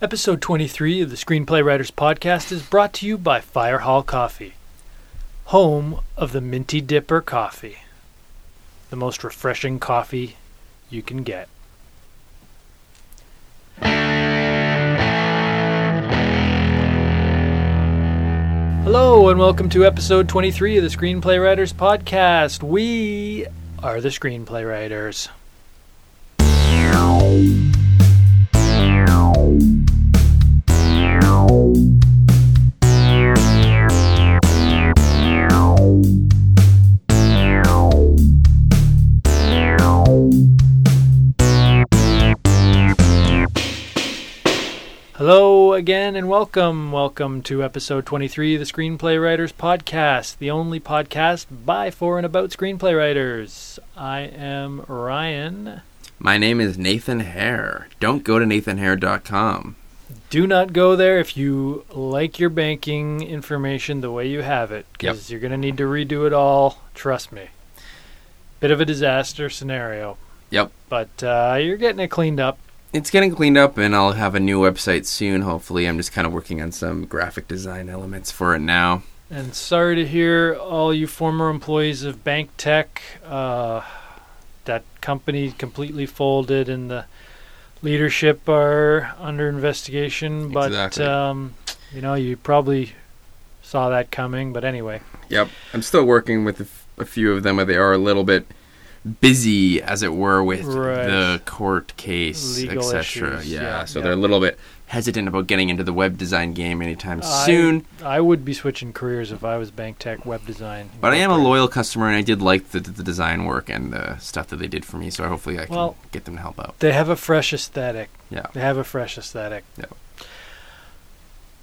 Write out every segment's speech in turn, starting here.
Episode 23 of the Screenplay Writers Podcast is brought to you by Fire Hall Coffee, home of the Minty Dipper coffee, the most refreshing coffee you can get. Hello, and welcome to episode 23 of the Screenplay Writers Podcast. We are the Screenplay Writers. Again and welcome. Welcome to episode 23 of the Screenplay Writers Podcast, the only podcast by, for, and about screenplay writers. I am Ryan. My name is Nathan Hare. Don't go to nathanhare.com. Do not go there if you like your banking information the way you have it, because you're going to need to redo it all. Trust me. Bit of a disaster scenario, Yep. but uh, you're getting it cleaned up. It's getting cleaned up and I'll have a new website soon, hopefully. I'm just kind of working on some graphic design elements for it now. And sorry to hear all you former employees of Bank Tech. Uh, that company completely folded, and the leadership are under investigation. But Exactly. um, you know, you probably saw that coming. But anyway, Yep. I'm still working with a, f- a few of them, but they are a little bit busy, as it were, with Right. the court case, etc. Yeah, yeah, so yeah. they're a little bit hesitant about getting into the web design game anytime I- soon. I would be switching careers if I was Bank Tech Web Design. But I am a loyal customer, and I did like the, the design work and the stuff that they did for me. So hopefully, I can Well- get them to help out. They have a fresh aesthetic. Yeah. They have a fresh aesthetic. Yeah.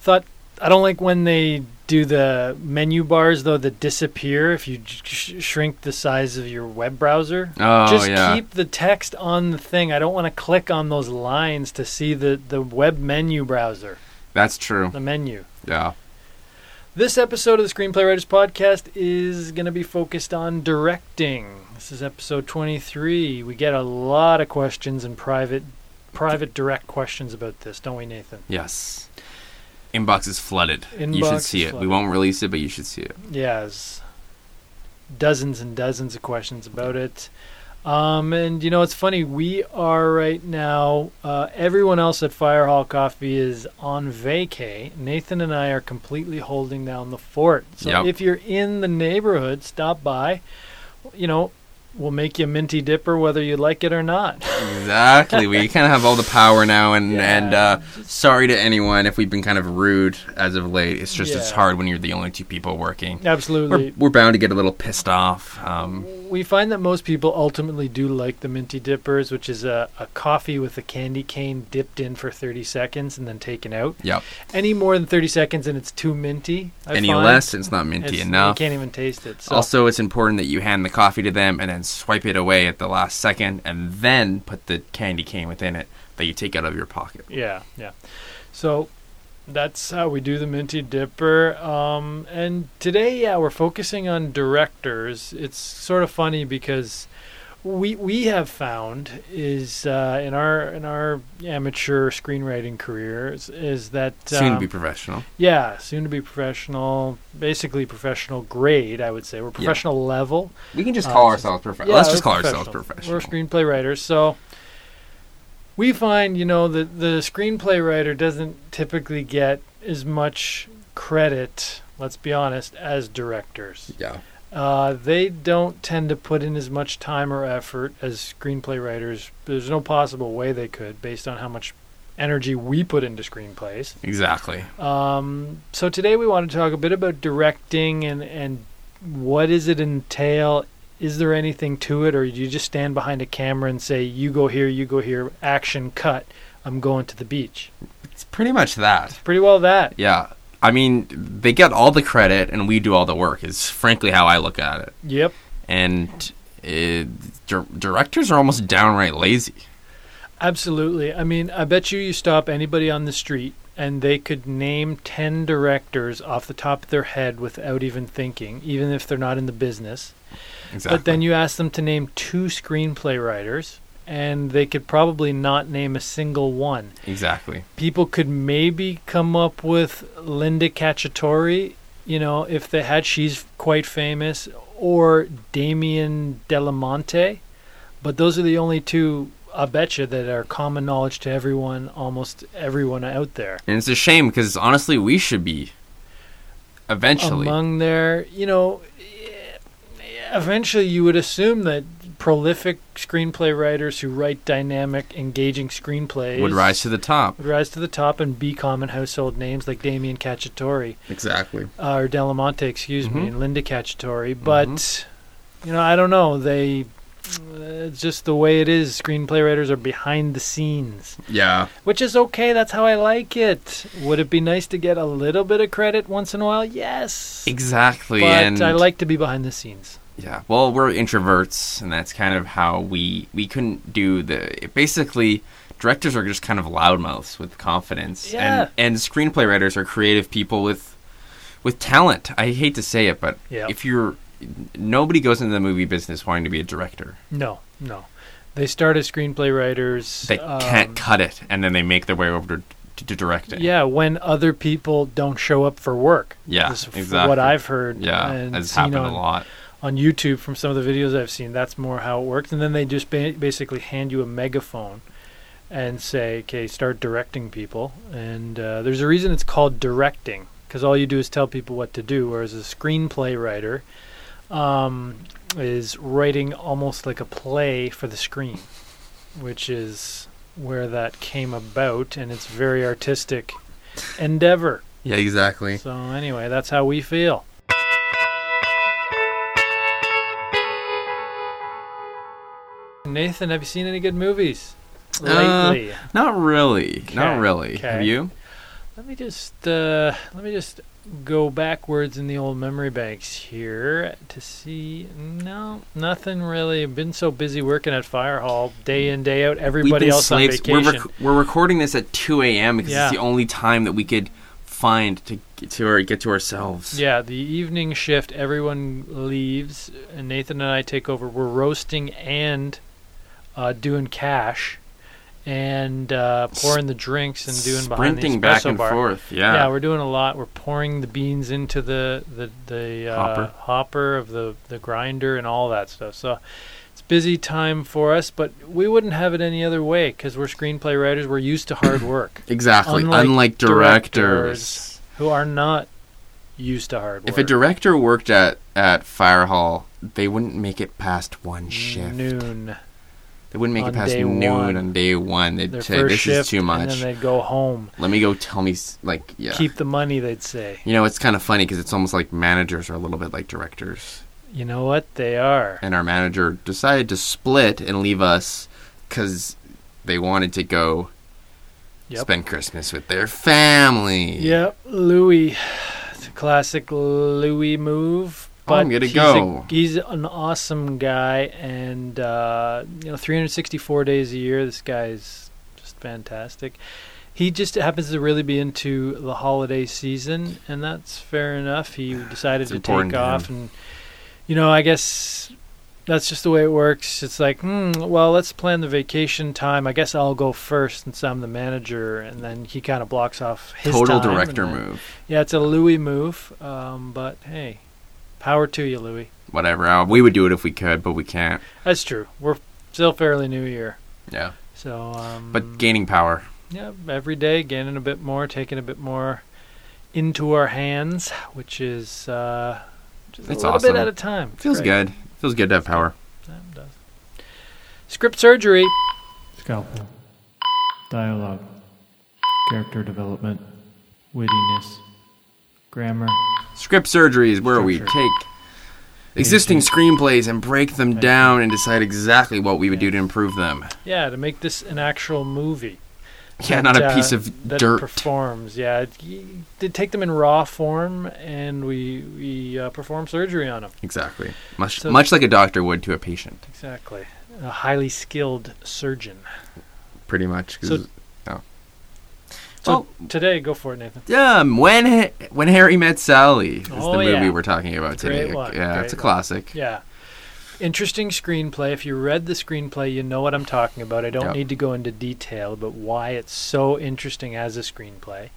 Thought I don't like when they do the menu bars though that disappear if you sh- shrink the size of your web browser. Oh Just yeah, keep the text on the thing. I don't want to click on those lines to see the the web menu browser, that's true. the menu. Yeah. This episode of the Screenplay Writers Podcast is going to be focused on directing. This is episode 23. We get a lot of questions and private private direct questions about this, don't we, Nathan? Yes. Inbox is flooded. you should see it. We won't release it, but you should see it. Yes. Dozens and dozens of questions about it. Um, and you know, it's funny. We are right now. Uh, everyone else at Firehall Coffee is on vacay. Nathan and I are completely holding down the fort. So Yep. if you're in the neighborhood, stop by. You know, we'll make you a minty dipper whether you like it or not. Exactly. we kind of have all the power now, and Yeah. and uh, sorry to anyone if we've been kind of rude as of late. It's just it's hard when you're the only two people working. Absolutely. We're, we're bound to get a little pissed off. Um, we find that most people ultimately do like the minty dippers, which is a, a coffee with a candy cane dipped in for 30 seconds and then taken out. yep. Any more than 30 seconds and it's too minty. I Any find. less, it's not minty It's- enough. You can't even taste it. So. Also, it's important that you hand the coffee to them and then swipe it away at the last second, and then put the candy cane within it that you take out of your pocket. yeah, yeah. So that's how we do the minty dipper. Um, and today, yeah, we're focusing on directors. It's sort of funny because we we have found is uh, in our in our amateur screenwriting careers is that Soon to be um, professional. yeah soon to be professional basically professional grade I would say we're professional level We can just Uh, call ourselves professional. Yeah, Let's just call ourselves professional. professional. We're screenplay writers, so we find you know that the screenplay writer doesn't typically get as much credit. Let's be honest, as directors. yeah. Uh, they don't tend to put in as much time or effort as screenplay writers. There's no possible way they could, based on how much energy we put into screenplays. Exactly. Um, so today we want to talk a bit about directing and and what does it entail? Is there anything to it, or do you just stand behind a camera and say, "You go here, you go here, action, cut. I'm going to the beach." It's pretty much that. Pretty well that. Yeah. I mean, they get all the credit and we do all the work, is frankly how I look at it. Yep. And uh, dir- directors are almost downright lazy. Absolutely. I mean, I bet you you stop anybody on the street and they could name 10 directors off the top of their head without even thinking, even if they're not in the business. Exactly. But then you ask them to name two screenplay writers, and they could probably not name a single one. Exactly. People could maybe come up with Linda Cacciatore, you know, if they had, she's quite famous, or Damien Delamonte, but those are the only two. I betcha that are common knowledge to everyone, almost everyone out there. And it's a shame because honestly, we should be eventually. among their, you know, eventually you would assume that prolific screenplay writers who write dynamic, engaging screenplays would rise to the top. would rise to the top and be common household names like Damien Cacciatore Exactly. uh, or Delamonte, excuse me, Mhm. and Linda Cacciatore. But you know, I don't know. They it's just the way it is. Screenplay writers are behind the scenes, Yeah. which is okay. That's how I like it. Would it be nice to get a little bit of credit once in a while? Yes. Exactly. But and I like to be behind the scenes. Yeah, well, we're introverts, and that's kind of how we we couldn't do the. Basically, directors are just kind of loudmouths with confidence, Yeah. and and screenplay writers are creative people with with talent. I hate to say it, but Yeah. if you're nobody goes into the movie business wanting to be a director. No, no. They start as screenplay writers. They um, can't cut it, and then they make their way over to, to, to directing. Yeah, when other people don't show up for work. Yeah, This is exactly. What I've heard. yeah, and it's seen happened a lot. On YouTube from some of the videos I've seen. That's more how it works. And then they just ba- basically hand you a megaphone and say, "Okay, start directing people." And uh, there's a reason it's called directing because all you do is tell people what to do. Whereas a screenplay writer um, is writing almost like a play for the screen, which is where that came about, and it's very artistic endeavor. Yeah, exactly. So anyway, that's how we feel. Nathan, have you seen any good movies Uh, lately? Not really. Not Okay, really. Have you? let me just uh, let me just go backwards in the old memory banks here to see. No, nothing really. I've been so busy working at Fire Hall day in day out. Everybody else slaves. on vacation. We're, rec- we're recording this at 2 a.m. because Yeah. it's the only time that we could find to get to our, get to ourselves. Yeah, the evening shift, everyone leaves, and Nathan and I take over. We're roasting and uh, doing cash, and uh, pouring the drinks and doing behind the Sprinting back and bar. forth. Yeah. Yeah. we're doing a lot. We're pouring the beans into the the the uh, Hopper. hopper of the the grinder and all that stuff. So it's busy time for us, but we wouldn't have it any other way because we're screenplay writers. We're used to hard work. exactly. Unlike Unlike, directors, directors. who are not used to hard work. If a director worked at, at Fire Hall, they wouldn't make it past one shift. noon. They wouldn't make it past noon one. on day one. They'd their say, first this shift, is too and much. then they'd go home. Let me go tell me, s- like, yeah. Keep the money, they'd say. you know, it's kind of funny because it's almost like managers are a little bit like directors. You know what? They are. and our manager decided to split and leave us because they wanted to go Yep. spend Christmas with their family. Yep, Louis. It's a classic Louis move. Oh, I'm gonna he's go. A, he's an awesome guy, and uh, you know, 364 days a year. This guy's just fantastic. He just happens to really be into the holiday season, and that's fair enough. He decided It's to take to off, and you know, I guess that's just the way it works. It's like, hmm, well, let's plan the vacation time. I guess I'll go first since I'm the manager, and then he kind of blocks off his Total director then- move. Yeah, it's a Louis move, um, but hey, power to you, Louis. Whatever. Uh, we would do it if we could, but we can't. That's true. We're still fairly new here, Yeah. so um, But gaining power. yeah, every day gaining a bit more, taking a bit more into our hands, which is uh, just It's a little awesome. bit at a time. It's Feels great. good. Feels good to have power. Yeah, it does. Script surgery. Scalpel. Dialogue. Character development. Wittiness. Grammar. Script surgery is where we Structure. take existing screenplays and break them to and decide exactly what we would do to improve them. Yeah, to make this an actual movie. Yeah, that, not a uh, piece of that dirt. performs. Yeah, to take them in raw form, and we we uh, perform surgery on them. Exactly. Much So- much like a doctor would to a patient. Exactly, a highly skilled surgeon. Pretty much. So- oh. So Well, today, go for it, Nathan. Um, when when Harry met Sally is Oh, the movie yeah. we're talking about today. one, Yeah, it's a one. classic. Yeah, interesting screenplay. If you read the screenplay, you know what I'm talking about. I don't Yep. need to go into detail about why it's so interesting as a screenplay.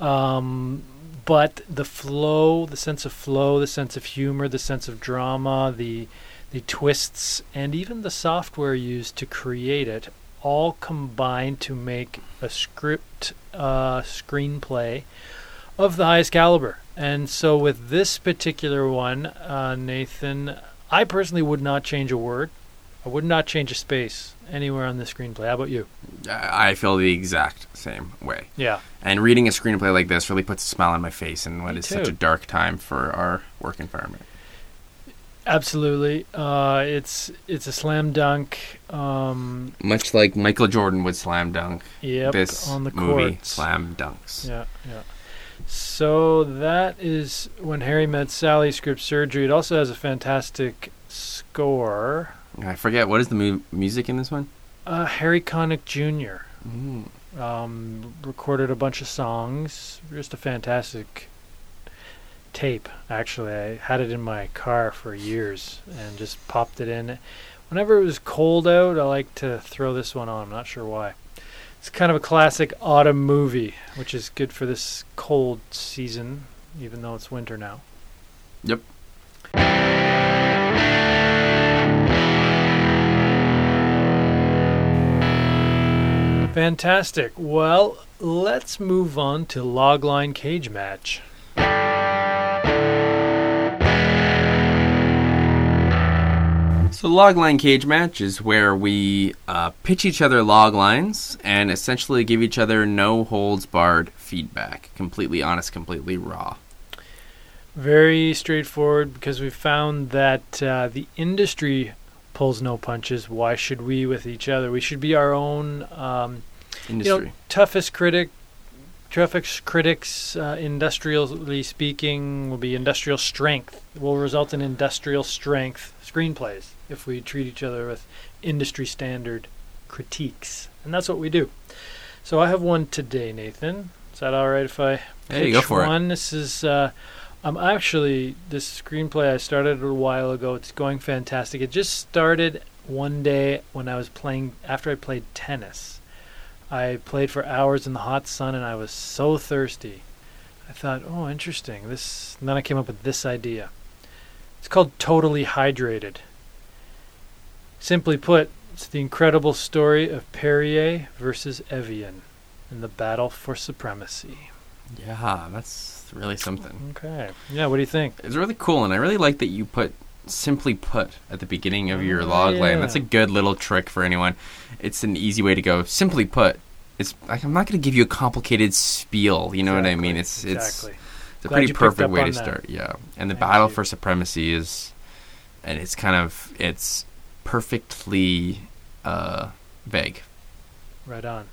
Um, but the flow, the sense of flow, the sense of humor, the sense of drama, the the twists, and even the software used to create it all combine to make a script uh, screenplay of the highest caliber. And so with this particular one, uh, Nathan, I personally would not change a word. I would not change a space anywhere on the screenplay. How about you? I feel the exact same way. Yeah. And reading a screenplay like this really puts a smile on my face in what Me is such a dark time for our work environment. Absolutely. Uh, it's it's a slam dunk. Um, Much like Michael Jordan would slam dunk, yep, this on the movie court. slam dunks. Yeah, yeah. So that is when Harry met Sally. Script surgery. It also has a fantastic score. I forget what is the mu- music in this one. Uh, Harry Connick Jr. Mm. um, recorded a bunch of songs. Just a fantastic tape. Actually, I had it in my car for years and just popped it in. Whenever it was cold out, I like to throw this one on. I'm not sure why. It's kind of a classic autumn movie, which is good for this cold season, even though it's winter now. Yep. Fantastic. Well, let's move on to Logline Cage Match. So logline cage match is where we uh, pitch each other log lines and essentially give each other no holds barred feedback, completely honest, completely raw. Very straightforward because we found that uh, the industry pulls no punches. Why should we with each other? We should be our own, um, Industry. you know, toughest critic. Toughest critics, uh, industrially speaking, will be industrial strength. Will result in industrial strength screenplays if we treat each other with industry standard critiques, and that's what we do. So I have one today, Nathan. Is that all right if I Hey, go pitch for it. This is uh, I'm actually this screenplay I started a while ago. It's going fantastic. It just started one day when I was playing after I played tennis. I played for hours in the hot sun and I was so thirsty. I thought, "Oh, interesting." This and then I came up with this idea. It's called Totally Hydrated. Simply put, it's the incredible story of Perrier versus Evian in the battle for supremacy. yeah, that's really something. Okay. Yeah, what do you think? It's really cool, and I really like that you put simply put at the beginning of your Oh, log line. That's a good little trick for anyone. It's an easy way to go. Simply put. It's like I'm not going to give you a complicated spiel. You know what I mean? It's Exactly. it's. It's a Glad pretty perfect way to that. start. Yeah, and the Thank battle you. for supremacy is, and it's kind of it's perfectly uh, vague. Right on.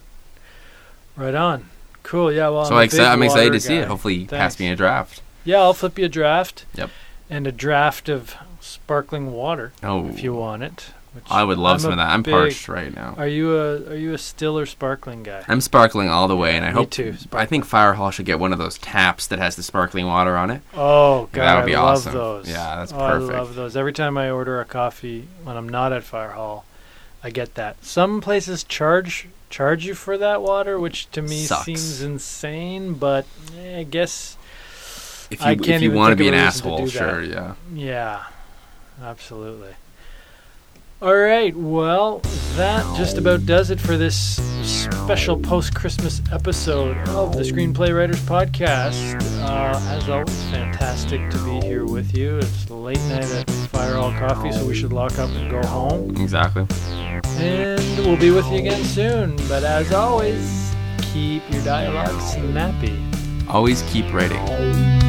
Right on. Cool. Yeah. Well, so I'm, exci- I'm excited to see it. Hopefully, you pass me a draft. Yeah, I'll flip you a draft. Yep. And a draft of sparkling water Oh, if you want it. Which I would love I'm some of that. I'm big- parched right now. Are you a Are you a still or sparkling guy? I'm sparkling all the way, and I Me hope. too, I think Fire Hall should get one of those taps that has the sparkling water on it. Oh god, That would be I love those. Yeah, that's oh, perfect. I love those. Every time I order a coffee when I'm not at Fire Hall, I get that. Some places charge charge you for that water, which to me Sucks. seems insane. But eh, I guess If you I can't you even want to be an asshole, sure, yeah. Yeah, absolutely. All right, well, that just about does it for this special post Christmas episode of the Screenplay Writers Podcast. Uh, as always, fantastic to be here with you. It's late night at Fire Hall Coffee, so we should lock up and go home. Exactly. And we'll be with you again soon. But as always, keep your dialogue snappy. Always keep writing.